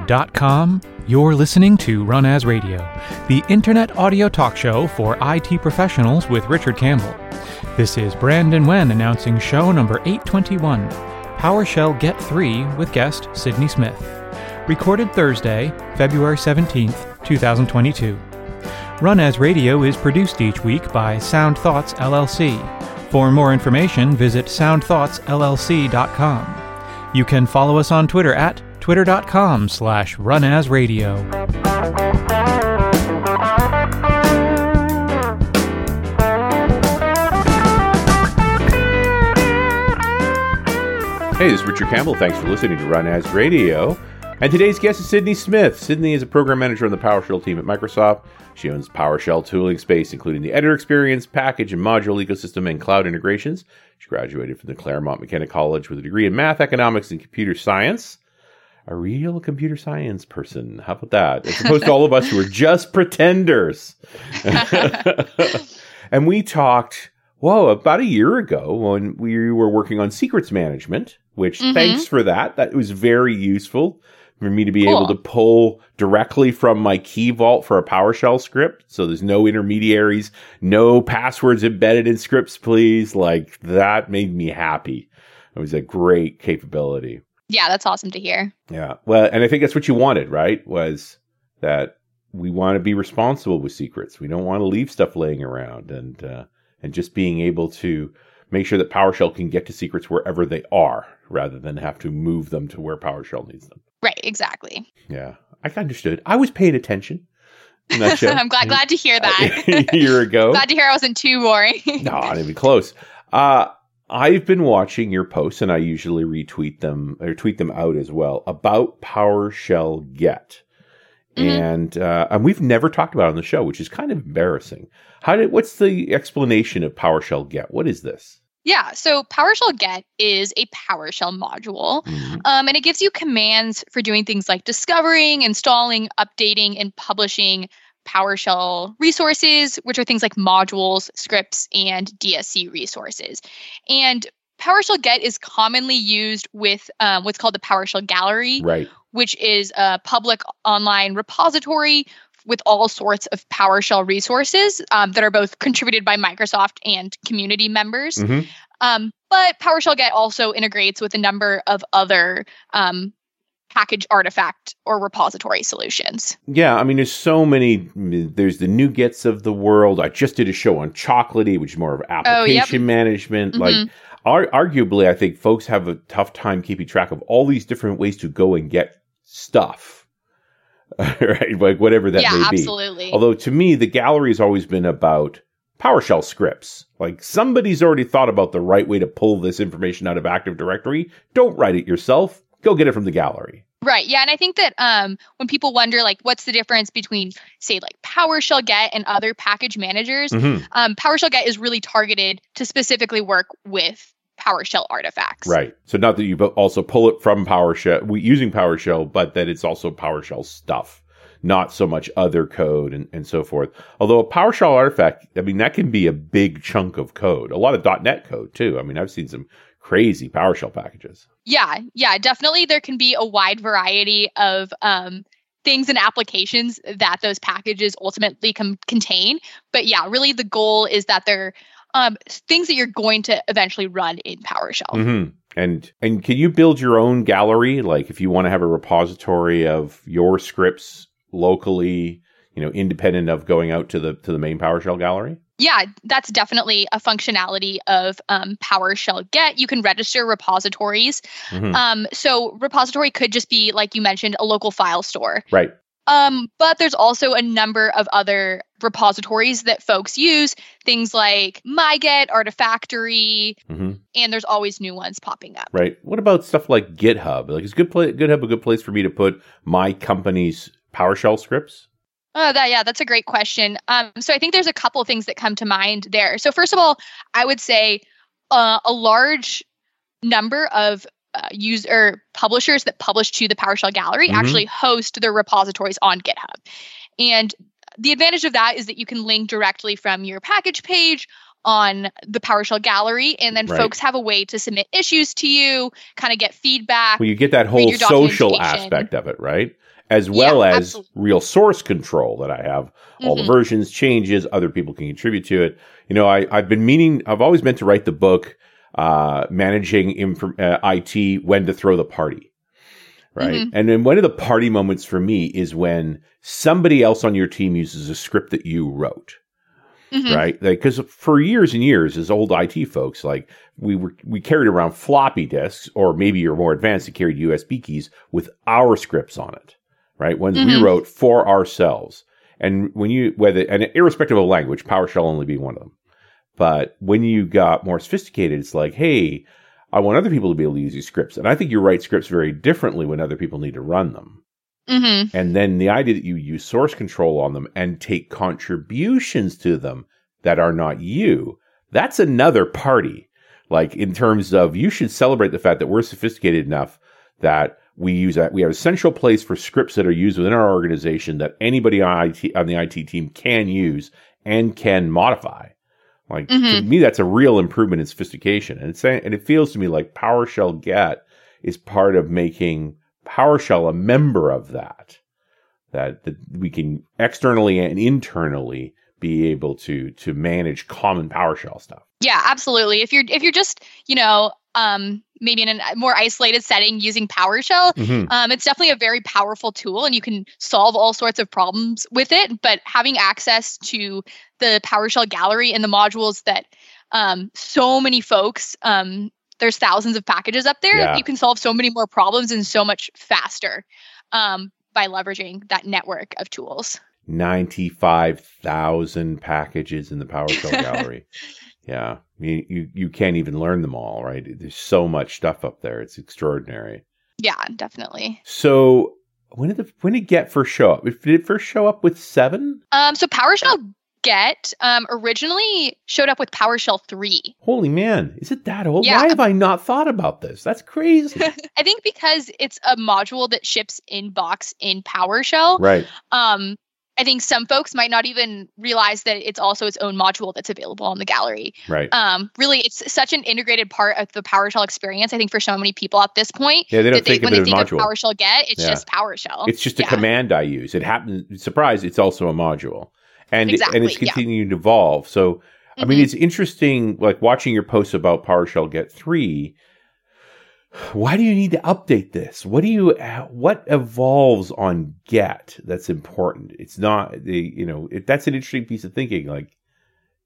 runasradio.com, you're listening to Run As Radio, the internet audio talk show for IT professionals with Richard Campbell. This is Brandon Wen announcing show number 821, PowerShell Get 3 with guest Sydney Smith. Recorded Thursday, February 17th, 2022. Run As Radio is produced each week by Sound Thoughts LLC. For more information, visit soundthoughtsllc.com. You can follow us on Twitter at twitter.com slash runasradio. Hey, this is Richard Campbell. Thanks for listening to Run As Radio. And today's guest is Sydney Smith. Sydney is a program manager on the PowerShell team at Microsoft. She owns PowerShell tooling space, including the editor experience, package and module ecosystem, and cloud integrations. She graduated from the Claremont McKenna College with a degree in math, economics, and computer science. A real computer science person. How about that? As opposed to all of us who are just pretenders. and we talked, whoa, about a year ago when we were working on secrets management which mm-hmm. thanks for that. That was very useful for me to be cool. able to pull directly from my key vault for a PowerShell script. So there's no intermediaries, no passwords embedded in scripts, please. Like that made me happy. It was a great capability. Yeah, that's awesome to hear. Yeah. Well, and I think that's what you wanted, right? Was that we want to be responsible with secrets. We don't want to leave stuff laying around and uh, and just being able to make sure that PowerShell can get to secrets wherever they are rather than have to move them to where PowerShell needs them. Right, exactly. Yeah, I understood. I was paying attention. I'm glad glad to hear that. a year ago. glad to hear I wasn't too boring. no, not even close. Uh, I've been watching your posts, and I usually retweet them or tweet them out as well about PowerShell Get. Mm-hmm. And uh, and we've never talked about it on the show, which is kind of embarrassing. How did? What's the explanation of PowerShell Get? What is this? Yeah, so PowerShell Get is a PowerShell module, mm-hmm. um, and it gives you commands for doing things like discovering, installing, updating, and publishing PowerShell resources, which are things like modules, scripts, and DSC resources. And PowerShell Get is commonly used with um, what's called the PowerShell Gallery, right. which is a public online repository with all sorts of PowerShell resources um, that are both contributed by Microsoft and community members. Mm-hmm. Um, but PowerShell Get also integrates with a number of other um, package artifact or repository solutions. Yeah, I mean, there's so many. There's the NuGets of the world. I just did a show on Chocolatey, which is more of application oh, yep. management. Mm-hmm. Like, ar- arguably, I think folks have a tough time keeping track of all these different ways to go and get stuff. right? Like whatever that yeah, may be. Absolutely. Although to me, the gallery has always been about PowerShell scripts. Like somebody's already thought about the right way to pull this information out of Active Directory. Don't write it yourself. Go get it from the gallery. Right. Yeah. And I think that um, when people wonder, like, what's the difference between, say, like PowerShell Get and other package managers, mm-hmm. um, PowerShell Get is really targeted to specifically work with PowerShell artifacts. Right. So not that you also pull it from PowerShell using PowerShell, but that it's also PowerShell stuff, not so much other code and, and so forth. Although a PowerShell artifact, I mean, that can be a big chunk of code, a lot of .NET code too. I mean, I've seen some crazy PowerShell packages. Yeah, yeah, definitely. There can be a wide variety of um, things and applications that those packages ultimately com- contain. But yeah, really the goal is that they're um, things that you're going to eventually run in PowerShell. Mm-hmm. And and can you build your own gallery? Like if you want to have a repository of your scripts locally, you know, independent of going out to the to the main PowerShell gallery? Yeah, that's definitely a functionality of um, PowerShell Get. You can register repositories. Mm-hmm. Um, so repository could just be like you mentioned, a local file store. Right. Um, but there's also a number of other repositories that folks use, things like MyGet, Artifactory, mm-hmm. and there's always new ones popping up. Right. What about stuff like GitHub? Like, is good play, GitHub a good place for me to put my company's PowerShell scripts? Oh, that yeah, that's a great question. Um, so I think there's a couple things that come to mind there. So first of all, I would say uh, a large number of uh, user publishers that publish to the PowerShell gallery mm-hmm. actually host their repositories on GitHub. And the advantage of that is that you can link directly from your package page on the PowerShell gallery, and then Right. folks have a way to submit issues to you, kind of get feedback. Well, you get that whole social aspect of it, right? As well Yeah, as absolutely. real source control that I have. All the Mhm. versions, changes, other people can contribute to it. You know, I, I've been meaning, I've always meant to write the book, uh, managing inf- uh, IT, when to throw the party. Right. Mhm. And then one of the party moments for me is when somebody else on your team uses a script that you wrote Mhm. right? Because for years and years, as old IT folks, like we were, we carried around floppy disks, or maybe you're more advanced and carried USB keys with our scripts on it, right? Ones we Mhm. wrote for ourselves. And when you, whether, and irrespective of language, PowerShell only being one of them. But when you got more sophisticated, it's like, hey, I want other people to be able to use these scripts. And I think you write scripts very differently when other people need to run them. Mhm. And then the idea that you use source control on them and take contributions to them that are not you, that's another party. Like in terms of you should celebrate the fact that we're sophisticated enough that we use that we have a central place for scripts that are used within our organization that anybody on IT on the IT team can use and can modify. Like to Mhm. me, that's a real improvement in sophistication, and it's and it feels to me like PowerShell Get is part of making PowerShell a member of that. That that we can externally and internally be able to to manage common PowerShell stuff. Yeah, absolutely. If you're if you're just you know um, maybe in a more isolated setting using PowerShell, Mhm. um, it's definitely a very powerful tool, and you can solve all sorts of problems with it. But having access to the PowerShell gallery and the modules that um, so many folks um, there's thousands of packages up there. Yeah. You can solve so many more problems and so much faster um, by leveraging that network of tools. 95,000 packages in the PowerShell gallery. Yeah. You, you, you can't even learn them all, right? There's so much stuff up there. It's extraordinary. Yeah, definitely. So when did the, when did Get first show up? Did it first show up with seven? Um, so PowerShell Get um, originally showed up with PowerShell 3. Holy man, is it that old? Yeah. Why have I not thought about this? That's crazy. I think because it's a module that ships in box in PowerShell. right. Um, I think some folks might not even realize that it's also its own module that's available on the gallery. Right. Um, really, it's such an integrated part of the PowerShell experience. I think for so many people at this point, yeah, they don't that they, think when of they think module. of PowerShell Get, it's Yeah. just PowerShell. It's just a Yeah. command I use. It happens. Surprise! It's also a module, and and Exactly, it's yeah. continuing to evolve. So, I mean, Mhm. it's interesting. Like watching your posts about PowerShell Get three. Why do you need to update this? What do you? What evolves on Get that's important? It's not the you know it, that's an interesting piece of thinking. Like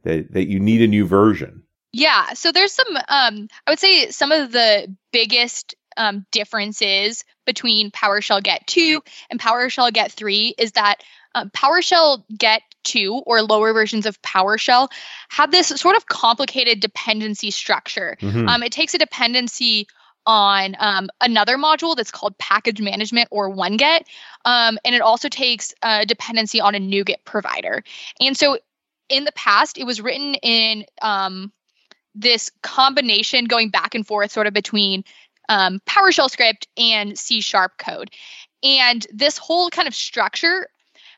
that that you need a new version. Yeah, so there's some um I would say some of the biggest um differences between PowerShell Get 2 and PowerShell Get 3 is that um, PowerShell Get 2 or lower versions of PowerShell have this sort of complicated dependency structure. Mhm. Um, it takes a dependency on um, another module that's called package management or OneGet. Um, and it also takes a dependency on a NuGet provider. And so in the past, it was written in um, this combination going back and forth sort of between um, PowerShell script and C sharp code. And this whole kind of structure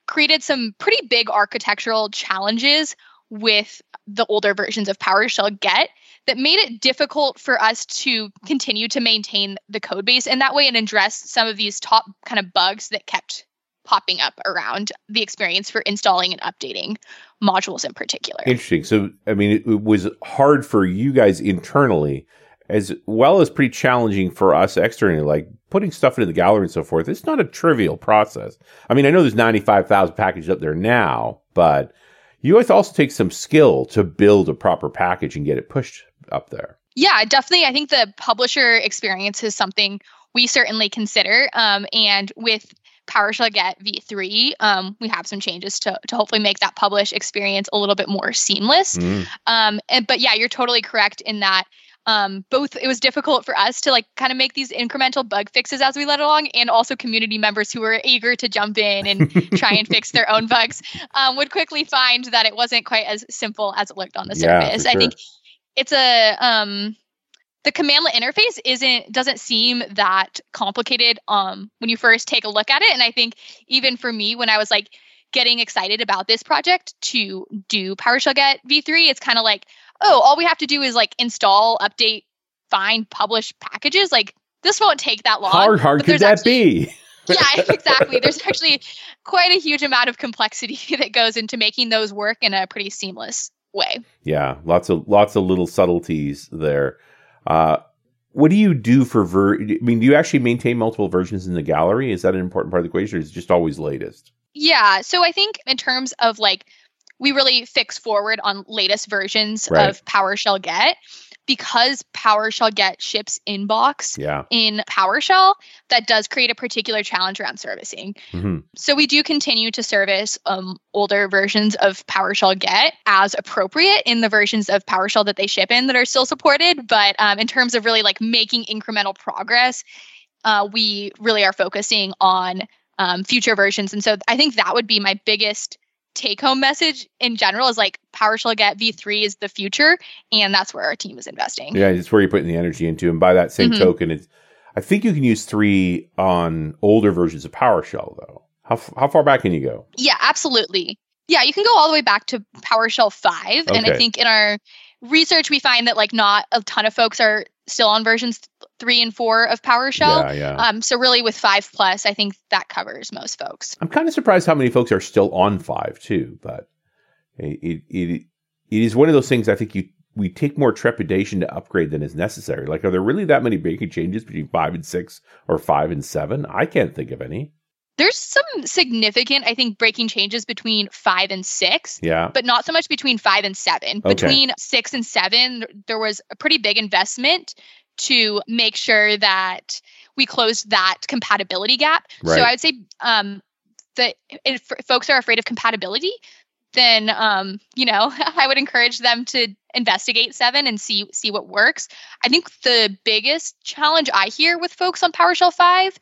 created some pretty big architectural challenges with the older versions of PowerShell Get that made it difficult for us to continue to maintain the code base in that way and address some of these top kind of bugs that kept popping up around the experience for installing and updating modules in particular. Interesting. So, I mean, it, it was hard for you guys internally, as well as pretty challenging for us externally. Like putting stuff into the gallery and so forth. It's not a trivial process. I mean, I know there's 95,000 packages up there now, but you guys also take some skill to build a proper package and get it pushed up there. Yeah, definitely. I think the publisher experience is something we certainly consider. Um, and with PowerShell Get V3, um, we have some changes to, to hopefully make that publish experience a little bit more seamless. Mm. Um, and but yeah, you're totally correct in that. Um, both it was difficult for us to like kind of make these incremental bug fixes as we led along, and also community members who were eager to jump in and try and fix their own bugs um, would quickly find that it wasn't quite as simple as it looked on the Yeah, surface. for I think it's a um, the commandlet interface isn't doesn't seem that complicated um, when you first take a look at it, and I think even for me when I was like getting excited about this project to do PowerShell Get v3. It's kind of like, oh, all we have to do is like install, update, find, publish packages. Like this won't take that long. How hard could that actually, be? yeah, exactly. There's actually quite a huge amount of complexity that goes into making those work in a pretty seamless way. Yeah, lots of lots of little subtleties there. Uh, what do you do for ver? I mean, do you actually maintain multiple versions in the gallery? Is that an important part of the equation, or is it just always latest? Yeah. So I think in terms of like, we really fix forward on latest versions right. of PowerShell Get because PowerShell Get ships inbox yeah. in PowerShell, that does create a particular challenge around servicing. Mm-hmm. So we do continue to service um, older versions of PowerShell Get as appropriate in the versions of PowerShell that they ship in that are still supported. But um, in terms of really like making incremental progress, uh, we really are focusing on um, future versions. And so I think that would be my biggest take home message in general is like PowerShell Get V3 is the future, and that's where our team is investing. Yeah, it's where you're putting the energy into. And by that same mm-hmm. token, it's I think you can use three on older versions of PowerShell though. How how far back can you go? Yeah, absolutely. Yeah, you can go all the way back to PowerShell 5. Okay. And I think in our research, we find that like not a ton of folks are still on versions three and four of PowerShell. Yeah, yeah. Um, so really with five plus, I think that covers most folks. I'm kind of surprised how many folks are still on five too, but it it it is one of those things I think you we take more trepidation to upgrade than is necessary. Like, are there really that many breaking changes between five and six or five and seven? I can't think of any. There's some significant, I think, breaking changes between five and six. Yeah. But not so much between five and seven. Okay. Between six and seven, there was a pretty big investment to make sure that we closed that compatibility gap. Right. So I would say um, that if folks are afraid of compatibility, then um, you know I would encourage them to investigate seven and see see what works. I think the biggest challenge I hear with folks on PowerShell five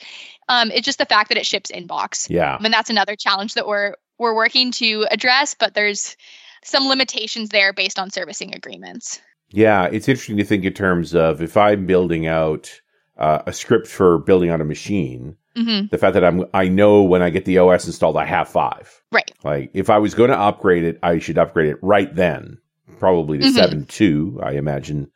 um, is just the fact that it ships inbox. Yeah, and that's another challenge that we're we're working to address, but there's some limitations there based on servicing agreements. Yeah, it's interesting to think in terms of if I'm building out uh, a script for building on a machine, mm-hmm. the fact that I'm I know when I get the OS installed, I have five. Right. Like if I was going to upgrade it, I should upgrade it right then, probably to mm-hmm. seven two. I imagine.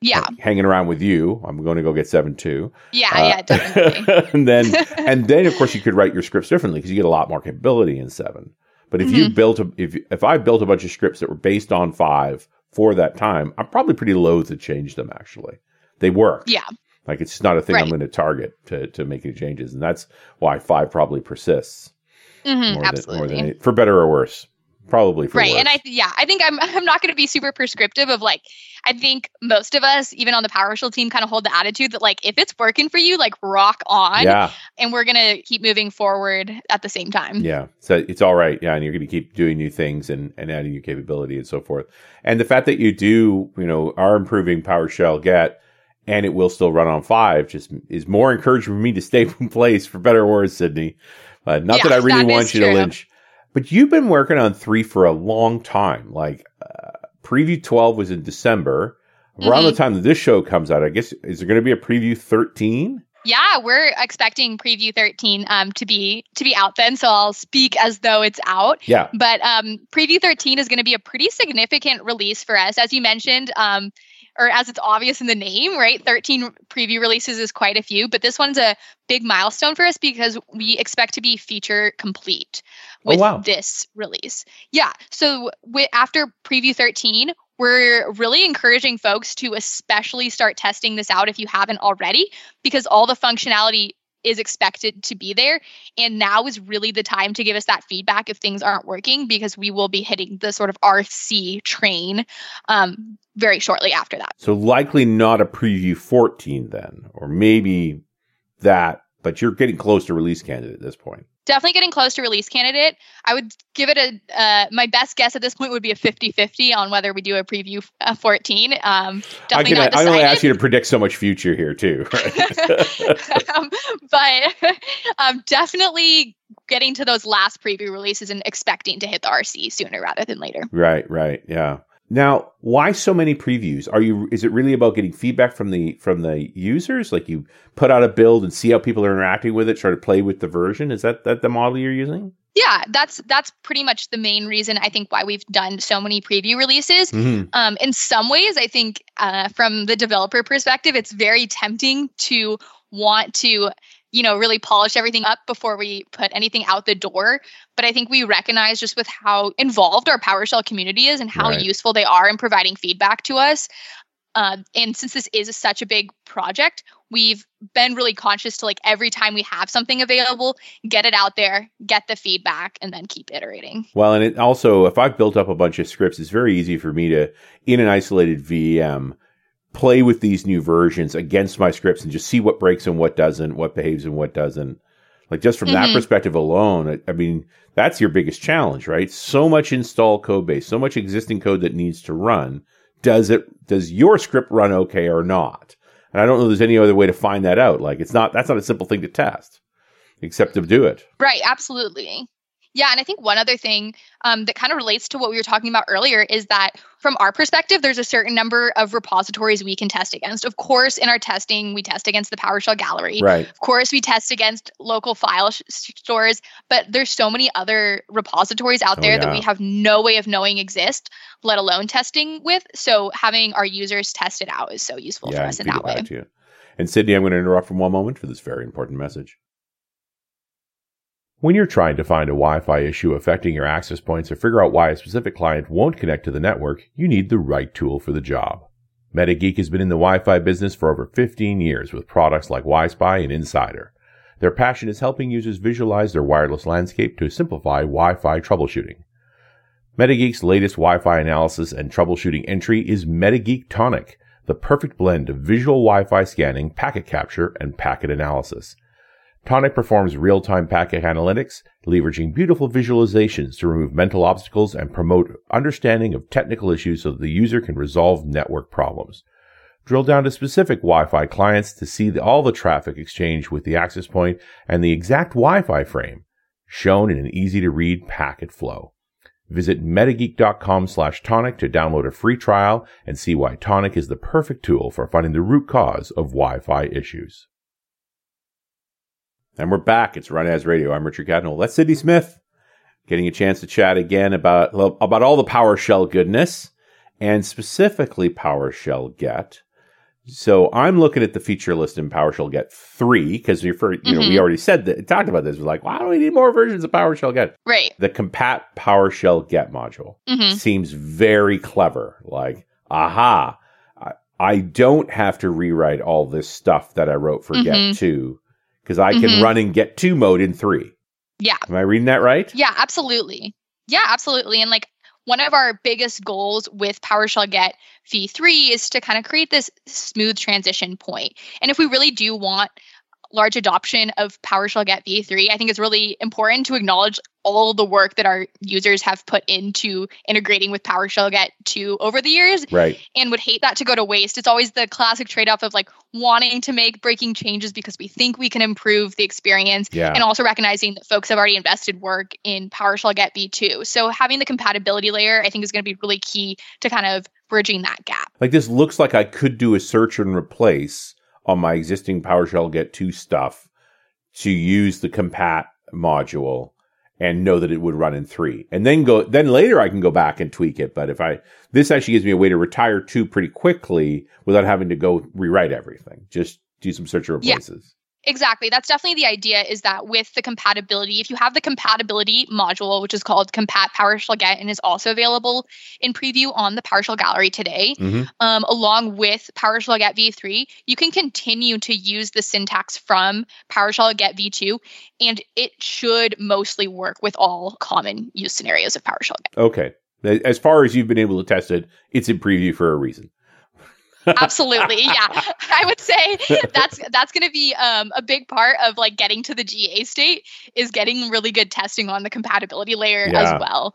Yeah. Hanging around with you, I'm going to go get seven two. Yeah, uh, yeah, definitely. and then and then of course you could write your scripts differently because you get a lot more capability in seven. But if mm-hmm. you built a if if I built a bunch of scripts that were based on five for that time, I'm probably pretty loath to change them. Actually, they work. Yeah. Like it's not a thing right. I'm going to target to to make any changes, and that's why five probably persists mm-hmm, more, than, more than eight, for better or worse probably right worse. and i yeah i think i'm i'm not going to be super prescriptive of like i think most of us even on the powershell team kind of hold the attitude that like if it's working for you like rock on yeah and we're going to keep moving forward at the same time yeah so it's all right yeah and you're going to keep doing new things and and adding new capability and so forth and the fact that you do you know are improving powershell get and it will still run on five just is more encouraging for me to stay in place for better or worse sydney uh, not yeah, that i really that want you true. to lynch but you've been working on three for a long time. Like uh, preview 12 was in December. Around mm-hmm. the time that this show comes out, I guess, is there going to be a preview 13? Yeah, we're expecting preview 13 um, to be to be out then, so I'll speak as though it's out. Yeah. But um, preview 13 is going to be a pretty significant release for us, as you mentioned. Um, or as it's obvious in the name, right? 13 preview releases is quite a few, but this one's a big milestone for us because we expect to be feature complete oh, with oh, wow. this release. Yeah. So w- after preview 13, we're really encouraging folks to especially start testing this out if you haven't already, because all the functionality is expected to be there. And now is really the time to give us that feedback if things aren't working, because we will be hitting the sort of RC train um, very shortly after that. So, likely not a preview 14 then, or maybe that, but you're getting close to release candidate at this point definitely getting close to release candidate. I would give it a, uh, my best guess at this point would be a 50 50 on whether we do a preview uh, 14. Um, I can, I only ask you to predict so much future here, too. um, but um, definitely getting to those last preview releases and expecting to hit the RC sooner rather than later. Right, right. Yeah. Now, why so many previews? Are you is it really about getting feedback from the from the users? Like you put out a build and see how people are interacting with it, try to play with the version? Is that that the model you're using? Yeah, that's that's pretty much the main reason I think why we've done so many preview releases. Mm-hmm. Um, in some ways, I think uh, from the developer perspective, it's very tempting to want to you know really polish everything up before we put anything out the door. But i think we recognize just with how involved our powershell community is and how right. useful they are in providing feedback to us. Uh, and since this is such a big project we've been really conscious to like every time we have something available get it out there get the feedback and then keep iterating. Well and it also if i've built up a bunch of scripts it's very easy for me to in an isolated vm play with these new versions against my scripts and just see what breaks and what doesn't, what behaves and what doesn't. Like just from mm-hmm. that perspective alone, I, I, mean, that's your biggest challenge, right? So much install code base, so much existing code that needs to run. Does it, does your script run okay or not? And I don't know there's any other way to find that out. Like it's not, that's not a simple thing to test except to do it. Right. Absolutely. Yeah, and I think one other thing um, that kind of relates to what we were talking about earlier is that from our perspective, there's a certain number of repositories we can test against. Of course, in our testing, we test against the PowerShell gallery. Right. Of course, we test against local file sh- stores, but there's so many other repositories out oh, there yeah. that we have no way of knowing exist, let alone testing with. So having our users test it out is so useful yeah, for us in that way. And Sydney, I'm going to interrupt for one moment for this very important message. When you're trying to find a Wi-Fi issue affecting your access points or figure out why a specific client won't connect to the network, you need the right tool for the job. MetaGeek has been in the Wi-Fi business for over 15 years with products like WiSpy and inSSIDer. Their passion is helping users visualize their wireless landscape to simplify Wi-Fi troubleshooting. MetaGeek's latest Wi-Fi analysis and troubleshooting entry is MetaGeek Tonic, the perfect blend of visual Wi-Fi scanning, packet capture, and packet analysis. Tonic performs real-time packet analytics, leveraging beautiful visualizations to remove mental obstacles and promote understanding of technical issues so that the user can resolve network problems. Drill down to specific Wi-Fi clients to see the, all the traffic exchange with the access point and the exact Wi-Fi frame shown in an easy to read packet flow. Visit metageek.com slash tonic to download a free trial and see why Tonic is the perfect tool for finding the root cause of Wi-Fi issues. And we're back. It's Run As Radio. I'm Richard Campbell. That's Sydney Smith. Getting a chance to chat again about about all the PowerShell goodness and specifically PowerShell Get. So I'm looking at the feature list in PowerShell Get three because we for, you know mm-hmm. we already said that talked about this. We're like, why do we need more versions of PowerShell Get? Right. The compat PowerShell Get module mm-hmm. seems very clever. Like, aha, I, I, don't have to rewrite all this stuff that I wrote for mm-hmm. Get two because I can mm-hmm. run and get two mode in three. Yeah. Am I reading that right? Yeah, absolutely. Yeah, absolutely. And like one of our biggest goals with PowerShell Get v3 is to kind of create this smooth transition point. And if we really do want large adoption of PowerShell Get v3, I think it's really important to acknowledge all the work that our users have put into integrating with PowerShell Get 2 over the years. Right. And would hate that to go to waste. It's always the classic trade off of like wanting to make breaking changes because we think we can improve the experience yeah. and also recognizing that folks have already invested work in PowerShell Get v2. So having the compatibility layer, I think, is going to be really key to kind of bridging that gap. Like this looks like I could do a search and replace on my existing PowerShell Get 2 stuff to use the compat module and know that it would run in three. And then go, then later I can go back and tweak it. But if I, this actually gives me a way to retire two pretty quickly without having to go rewrite everything. Just do some search and replaces. Exactly. That's definitely the idea is that with the compatibility, if you have the compatibility module, which is called Compat PowerShell Get and is also available in preview on the PowerShell Gallery today, mm-hmm. um, along with PowerShell Get v3, you can continue to use the syntax from PowerShell Get v2, and it should mostly work with all common use scenarios of PowerShell Get. Okay. As far as you've been able to test it, it's in preview for a reason. Absolutely. Yeah. I would say that's that's going to be um, a big part of like getting to the GA state is getting really good testing on the compatibility layer yeah. as well.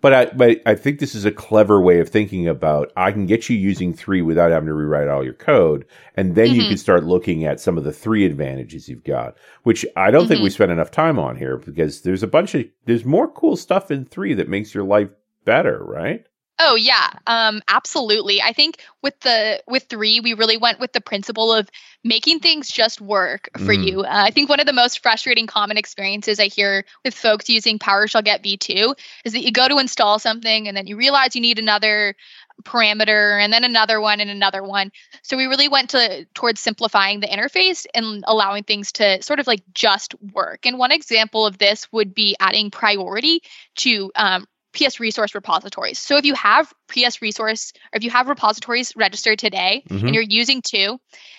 But I but I think this is a clever way of thinking about I can get you using 3 without having to rewrite all your code and then mm-hmm. you can start looking at some of the 3 advantages you've got, which I don't mm-hmm. think we spent enough time on here because there's a bunch of there's more cool stuff in 3 that makes your life better, right? Oh yeah, um, absolutely. I think with the with three, we really went with the principle of making things just work for Mm. you. Uh, I think one of the most frustrating common experiences I hear with folks using PowerShell Get V2 is that you go to install something and then you realize you need another parameter and then another one and another one. So we really went to towards simplifying the interface and allowing things to sort of like just work. And one example of this would be adding priority to um, PS resource repositories. So if you have PS resource, or if you have repositories registered today Mhm. and you're using two,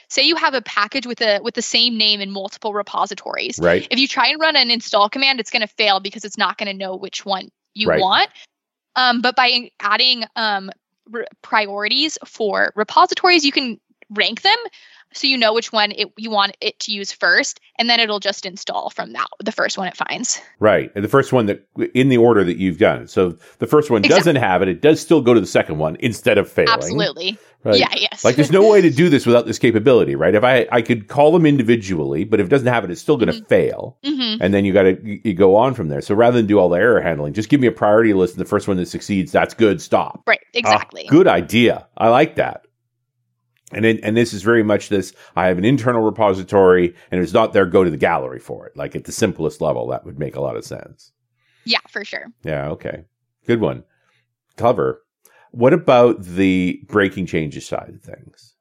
say you have a package with a with the same name in multiple repositories. Right. If you try and run an install command, it's going to fail because it's not going to know which one you Right. want. Um, but by adding um, r- priorities for repositories, you can rank them so you know which one it, you want it to use first, and then it'll just install from that the first one it finds. Right. And the first one that in the order that you've done. So the first one Exactly. doesn't have it. It does still go to the second one instead of failing. Absolutely. Right. Yeah. Yes. Like there's no way to do this without this capability, right? If I I could call them individually, but if it doesn't have it, it's still going to fail. hmm And then you got to you, go on from there. So rather than do all the error handling, just give me a priority list. And the first one that succeeds, that's good. Stop. Right. Ah, Exactly. good idea. I like that. And then, and this is very much this. I have an internal repository, and if it's not there, go to the gallery for it. Like at the simplest level, that would make a lot of sense. Yeah, for sure. Yeah. Okay. Good one. Clever. What about the breaking changes side of things?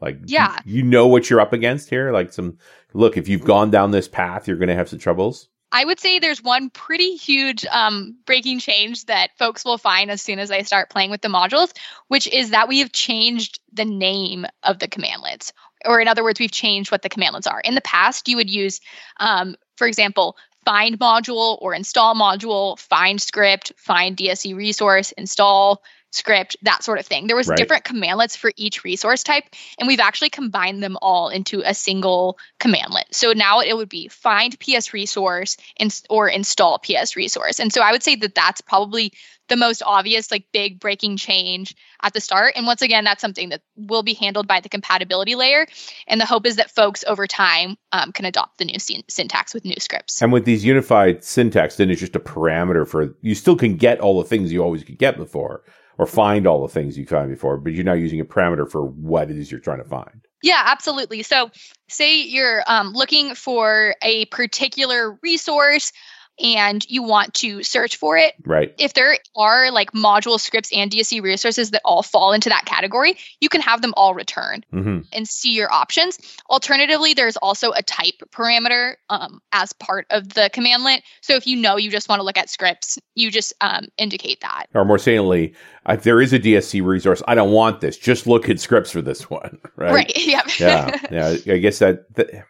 Like, Yeah. you, you know what you're up against here. Like some look, if you've gone down this path, you're going to have some troubles. I would say there's one pretty huge um, breaking change that folks will find as soon as they start playing with the modules, which is that we have changed the name of the commandlets. Or in other words, we've changed what the commandlets are. In the past, you would use, um, for example, find module or install module, find script, find DSC resource, install script, that sort of thing. There was Right. different commandlets for each resource type, and we've actually combined them all into a single commandlet. So now it would be find PS resource ins- or install PS resource. And so I would say that that's probably the most obvious, like big breaking change at the start. And once again, that's something that will be handled by the compatibility layer. And the hope is that folks over time um, can adopt the new syn- syntax with new scripts. And with these unified syntax, then it's just a parameter for you still can get all the things you always could get before, or find all the things you found before, but you're now using a parameter for what it is you're trying to find. Yeah, absolutely. So, say you're um, looking for a particular resource and you want to search for it. Right. If there are like module scripts and DSC resources that all fall into that category, you can have them all returned hmm and see your options. Alternatively, there's also a type parameter um, as part of the commandlet. So if you know you just want to look at scripts, you just um, indicate that. Or more saliently, if there is a DSC resource, I don't want this. Just look at scripts for this one. Right. Right. Yeah. yeah, yeah. I guess that, that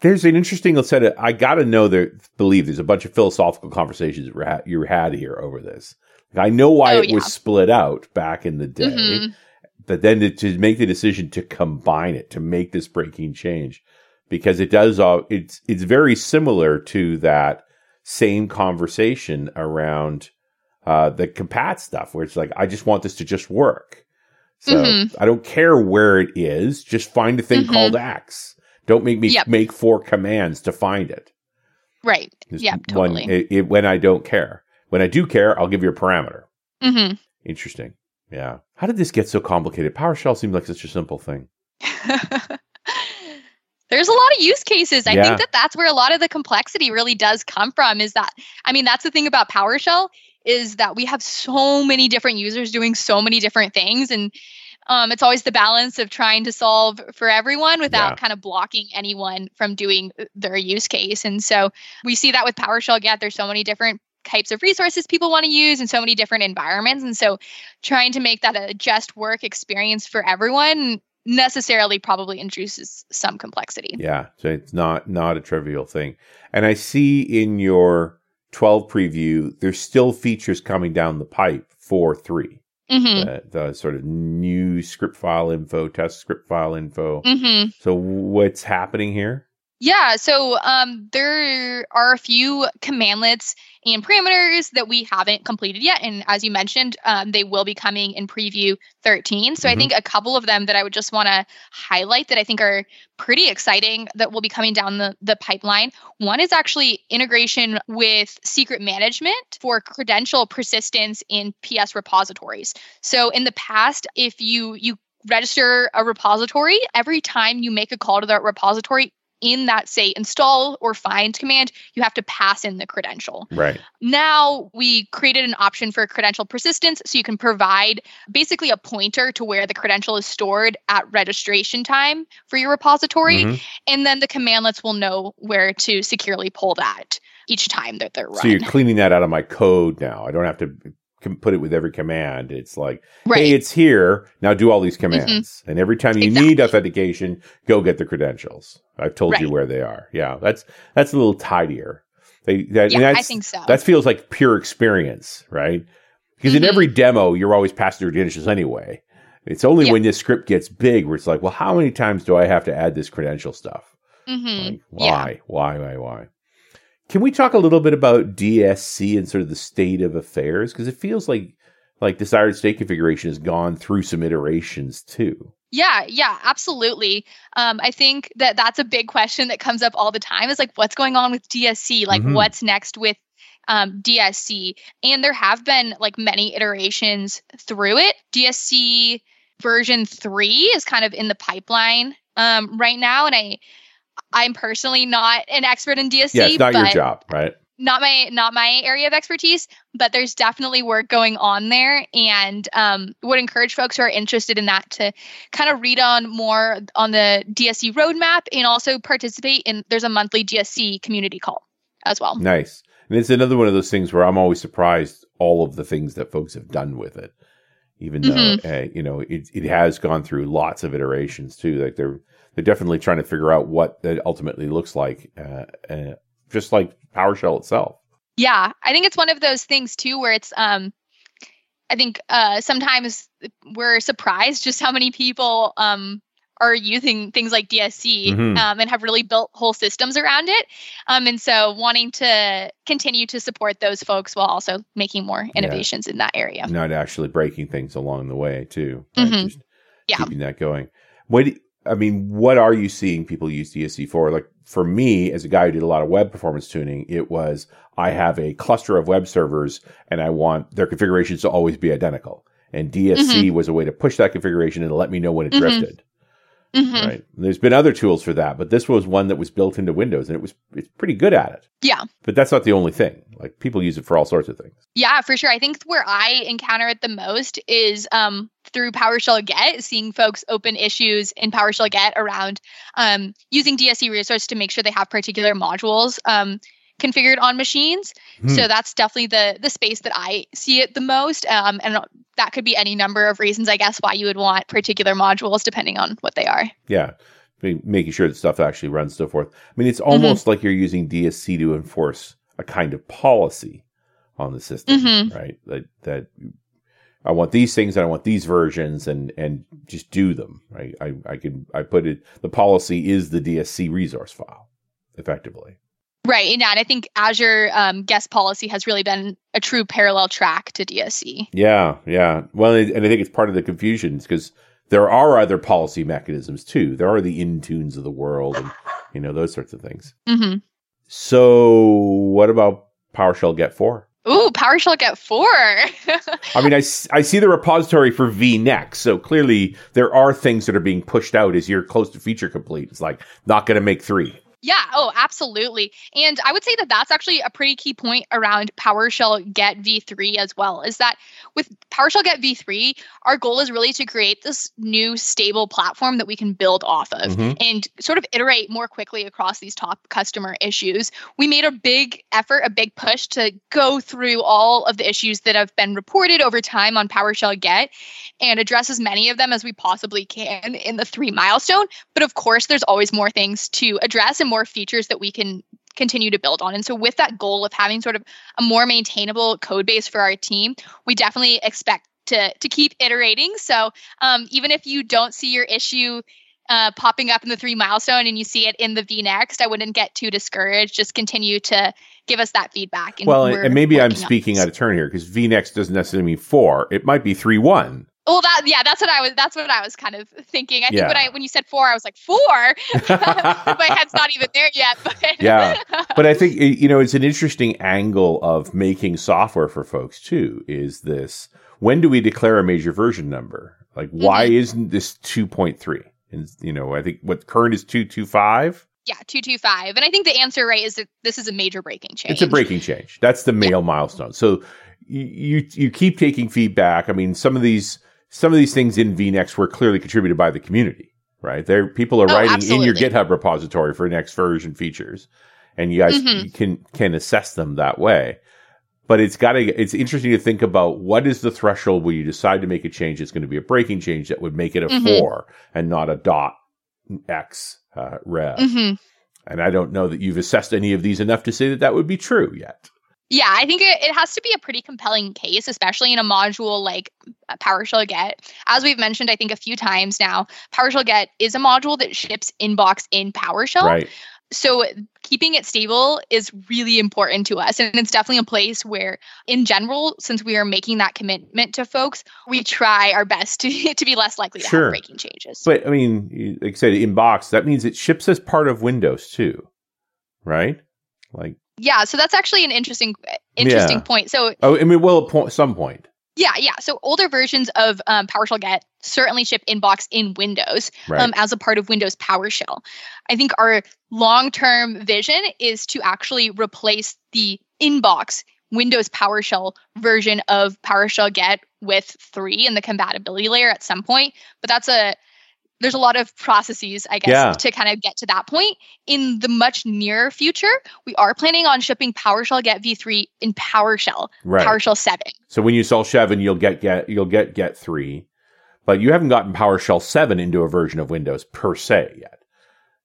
there's an interesting set of. I got to know there. Believe there's a bunch of philosophical conversations that were ha- you had here over this. I know why Oh, it was split out back in the day, Mhm. but then to, to make the decision to combine it to make this breaking change because it does all. It's it's very similar to that same conversation around uh, the compat stuff, where it's like I just want this to just work. So Mhm. I don't care where it is. Just find a thing Mhm. called X. Don't make me Yep. make four commands to find it. Right. Yeah, one- totally. it- it- when I don't care. When I do care, I'll give you a parameter. hmm Interesting. Yeah. How did this get so complicated? PowerShell seemed like such a simple thing. There's a lot of use cases. I Yeah. think that that's where a lot of the complexity really does come from. Is that I mean that's the thing about PowerShell is that we have so many different users doing so many different things, and um, it's always the balance of trying to solve for everyone without Yeah. kind of blocking anyone from doing their use case. And so we see that with PowerShell. Get there's so many different types of resources people want to use in so many different environments, and so trying to make that a just work experience for everyone necessarily probably introduces some complexity. Yeah. So it's not not a trivial thing. And I see in your 12 preview, there's still features coming down the pipe for three. Hmm The, the sort of new script file info, test script file info. hmm So what's happening here? Yeah, so um, there are a few commandlets and parameters that we haven't completed yet. And as you mentioned, um, they will be coming in preview 13. So mm-hmm. I think a couple of them that I would just want to highlight that I think are pretty exciting that will be coming down the, the pipeline. One is actually integration with secret management for credential persistence in PS repositories. So in the past, if you you register a repository every time you make a call to that repository in that say install or find command you have to pass in the credential right now we created an option for credential persistence so you can provide basically a pointer to where the credential is stored at registration time for your repository mm-hmm. and then the commandlets will know where to securely pull that each time that they're run. So you're cleaning that out of my code now. I don't have to put it with every command. It's like, right. hey, it's here. Now do all these mm-hmm. commands. Mm-hmm. And every time you exactly. need authentication, go get the credentials. I've told right. you where they are. Yeah, that's that's a little tidier. They, that, yeah, I think so. That feels like pure experience, right? Because mm-hmm. in every demo, you're always passing your credentials anyway. It's only yeah. when this script gets big where it's like, well, how many times do I have to add this credential stuff? Mm-hmm. Like, why? Yeah. Why? Why? Why? Can we talk a little bit about DSC and sort of the state of affairs? Because it feels like like desired state configuration has gone through some iterations too. Yeah, yeah, absolutely. Um, I think that that's a big question that comes up all the time is like, what's going on with DSC? Like, mm-hmm. what's next with um, DSC? And there have been like many iterations through it. DSC version three is kind of in the pipeline um, right now, and I I'm personally not an expert in DSC. Yeah, it's not your job, right? Not my not my area of expertise, but there's definitely work going on there, and um, would encourage folks who are interested in that to kind of read on more on the DSC roadmap and also participate in. There's a monthly DSC community call as well. Nice, and it's another one of those things where I'm always surprised all of the things that folks have done with it, even though mm-hmm. uh, you know it it has gone through lots of iterations too. Like they're they're definitely trying to figure out what that ultimately looks like, uh, uh, just like PowerShell itself. Yeah, I think it's one of those things too where it's um, I think uh, sometimes we're surprised just how many people um, are using things like DSC mm-hmm. um, and have really built whole systems around it. Um, and so wanting to continue to support those folks while also making more innovations yeah. in that area. Not actually breaking things along the way too. Right? Mm-hmm. yeah. Keeping that going. What I mean, what are you seeing people use DSC for? Like for me, as a guy who did a lot of web performance tuning, it was I have a cluster of web servers and I want their configurations to always be identical. And DSC mm-hmm. was a way to push that configuration and let me know when it mm-hmm. drifted. Mm-hmm. Right. And there's been other tools for that, but this was one that was built into Windows and it was it's pretty good at it. Yeah. But that's not the only thing. Like people use it for all sorts of things. Yeah, for sure. I think where I encounter it the most is um through PowerShell Get, seeing folks open issues in PowerShell Get around um, using DSC resource to make sure they have particular modules um, configured on machines. Hmm. So that's definitely the the space that I see it the most. Um, and that could be any number of reasons, I guess, why you would want particular modules depending on what they are. Yeah. Making sure that stuff actually runs so forth. I mean, it's almost mm-hmm. like you're using DSC to enforce a kind of policy on the system, mm-hmm. right? That that I want these things and I want these versions and and just do them. Right? I I can I put it the policy is the DSC resource file effectively. Right. And, I think Azure um, guest policy has really been a true parallel track to DSC. Yeah. Yeah. Well, and I think it's part of the confusion because there are other policy mechanisms too. There are the Intunes of the world and, you know, those sorts of things. Mm-hmm. So what about PowerShell Get 4? Ooh, PowerShell Get 4. I mean, I, I see the repository for vNext. So clearly there are things that are being pushed out as you're close to feature complete. It's like not going to make three. Yeah, oh, absolutely. And I would say that that's actually a pretty key point around PowerShell Get v3 as well, is that with PowerShell Get v3, our goal is really to create this new stable platform that we can build off of mm-hmm. and sort of iterate more quickly across these top customer issues. We made a big effort, a big push to go through all of the issues that have been reported over time on PowerShell Get and address as many of them as we possibly can in the three milestone. But of course, there's always more things to address and more features that we can continue to build on. And so, with that goal of having sort of a more maintainable code base for our team, we definitely expect to to keep iterating. So, um, even if you don't see your issue uh, popping up in the three milestone and you see it in the V next, I wouldn't get too discouraged. Just continue to give us that feedback. well, and maybe I'm speaking out of turn here because V next doesn't necessarily mean four. It might be three one. Well, that yeah, that's what I was. That's what I was kind of thinking. I think when I when you said four, I was like four. My head's not even there yet. But yeah, but I think you know it's an interesting angle of making software for folks too. Is this when do we declare a major version number? Like, why mm-hmm. isn't this two point three? And you know, I think what current is two two five. Yeah, two two five. And I think the answer right is that this is a major breaking change. It's a breaking change. That's the male yeah. milestone. So you you keep taking feedback. I mean, some of these some of these things in vNext were clearly contributed by the community, right? There, people are oh, writing absolutely. in your GitHub repository for next version features, and you guys mm-hmm. can can assess them that way. But it's got to. It's interesting to think about what is the threshold where you decide to make a change. It's going to be a breaking change that would make it a mm-hmm. four and not a dot x uh, rev. Mm-hmm. And I don't know that you've assessed any of these enough to say that that would be true yet. Yeah, I think it, it has to be a pretty compelling case, especially in a module like uh, PowerShellGet. As we've mentioned, I think a few times now, PowerShellGet is a module that ships inbox in PowerShell. Right. So keeping it stable is really important to us. And it's definitely a place where, in general, since we are making that commitment to folks, we try our best to, to be less likely to sure. have breaking changes. But I mean, like I said, inbox, that means it ships as part of Windows too, right? Like yeah, so that's actually an interesting interesting yeah. point. So oh, I mean, well, at some point. Yeah, yeah. So older versions of um, PowerShellGet certainly ship inbox in Windows right. um, as a part of Windows PowerShell. I think our long term vision is to actually replace the inbox Windows PowerShell version of PowerShellGet with three in the compatibility layer at some point. But that's a there's a lot of processes, I guess, yeah. to kind of get to that point. In the much near future, we are planning on shipping PowerShellGet v3 in PowerShell, right. PowerShell 7. So when you sell 7, you'll get get you'll get Get 3, but you haven't gotten PowerShell 7 into a version of Windows per se yet.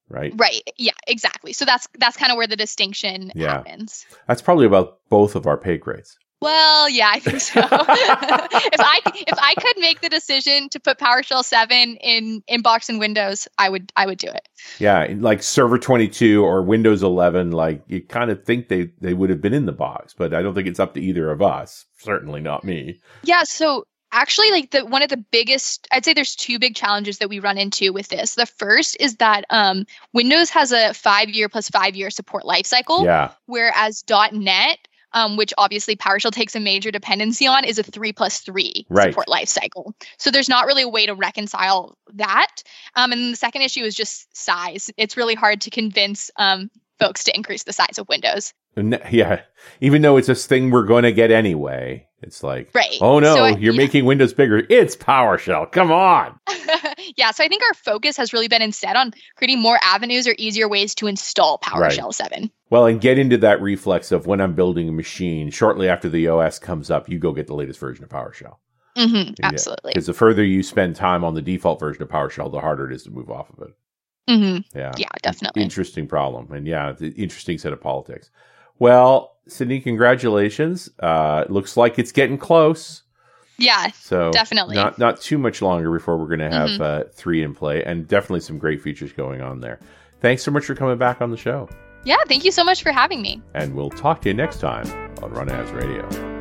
Right. Right. Yeah, exactly. So that's that's kind of where the distinction yeah. happens. That's probably about both of our pay grades. Well, yeah, I think so. if I if I could make the decision to put PowerShell 7 in inbox and Windows, I would I would do it. Yeah, like Server 22 or Windows 11, like you kind of think they they would have been in the box, but I don't think it's up to either of us. Certainly not me. Yeah, so actually like the one of the biggest i'd say there's two big challenges that we run into with this the first is that um, windows has a five year plus five year support lifecycle yeah. whereas net um, which obviously PowerShell takes a major dependency on, is a three plus three right. support life cycle. So there's not really a way to reconcile that. Um, and the second issue is just size. It's really hard to convince um, folks to increase the size of Windows. Yeah, even though it's this thing we're going to get anyway, it's like, right. oh no, so, you're yeah. making Windows bigger. It's PowerShell. Come on. yeah, so I think our focus has really been instead on creating more avenues or easier ways to install PowerShell right. 7. Well, and get into that reflex of when I'm building a machine, shortly after the OS comes up, you go get the latest version of PowerShell. Mm-hmm, absolutely. Because the further you spend time on the default version of PowerShell, the harder it is to move off of it. Mm-hmm. Yeah. Yeah, definitely. Interesting problem. And yeah, interesting set of politics. Well, Sydney, congratulations. Uh, looks like it's getting close. Yeah. So definitely not not too much longer before we're going to have mm-hmm. uh, three in play, and definitely some great features going on there. Thanks so much for coming back on the show. Yeah, thank you so much for having me. And we'll talk to you next time on RunAs Radio.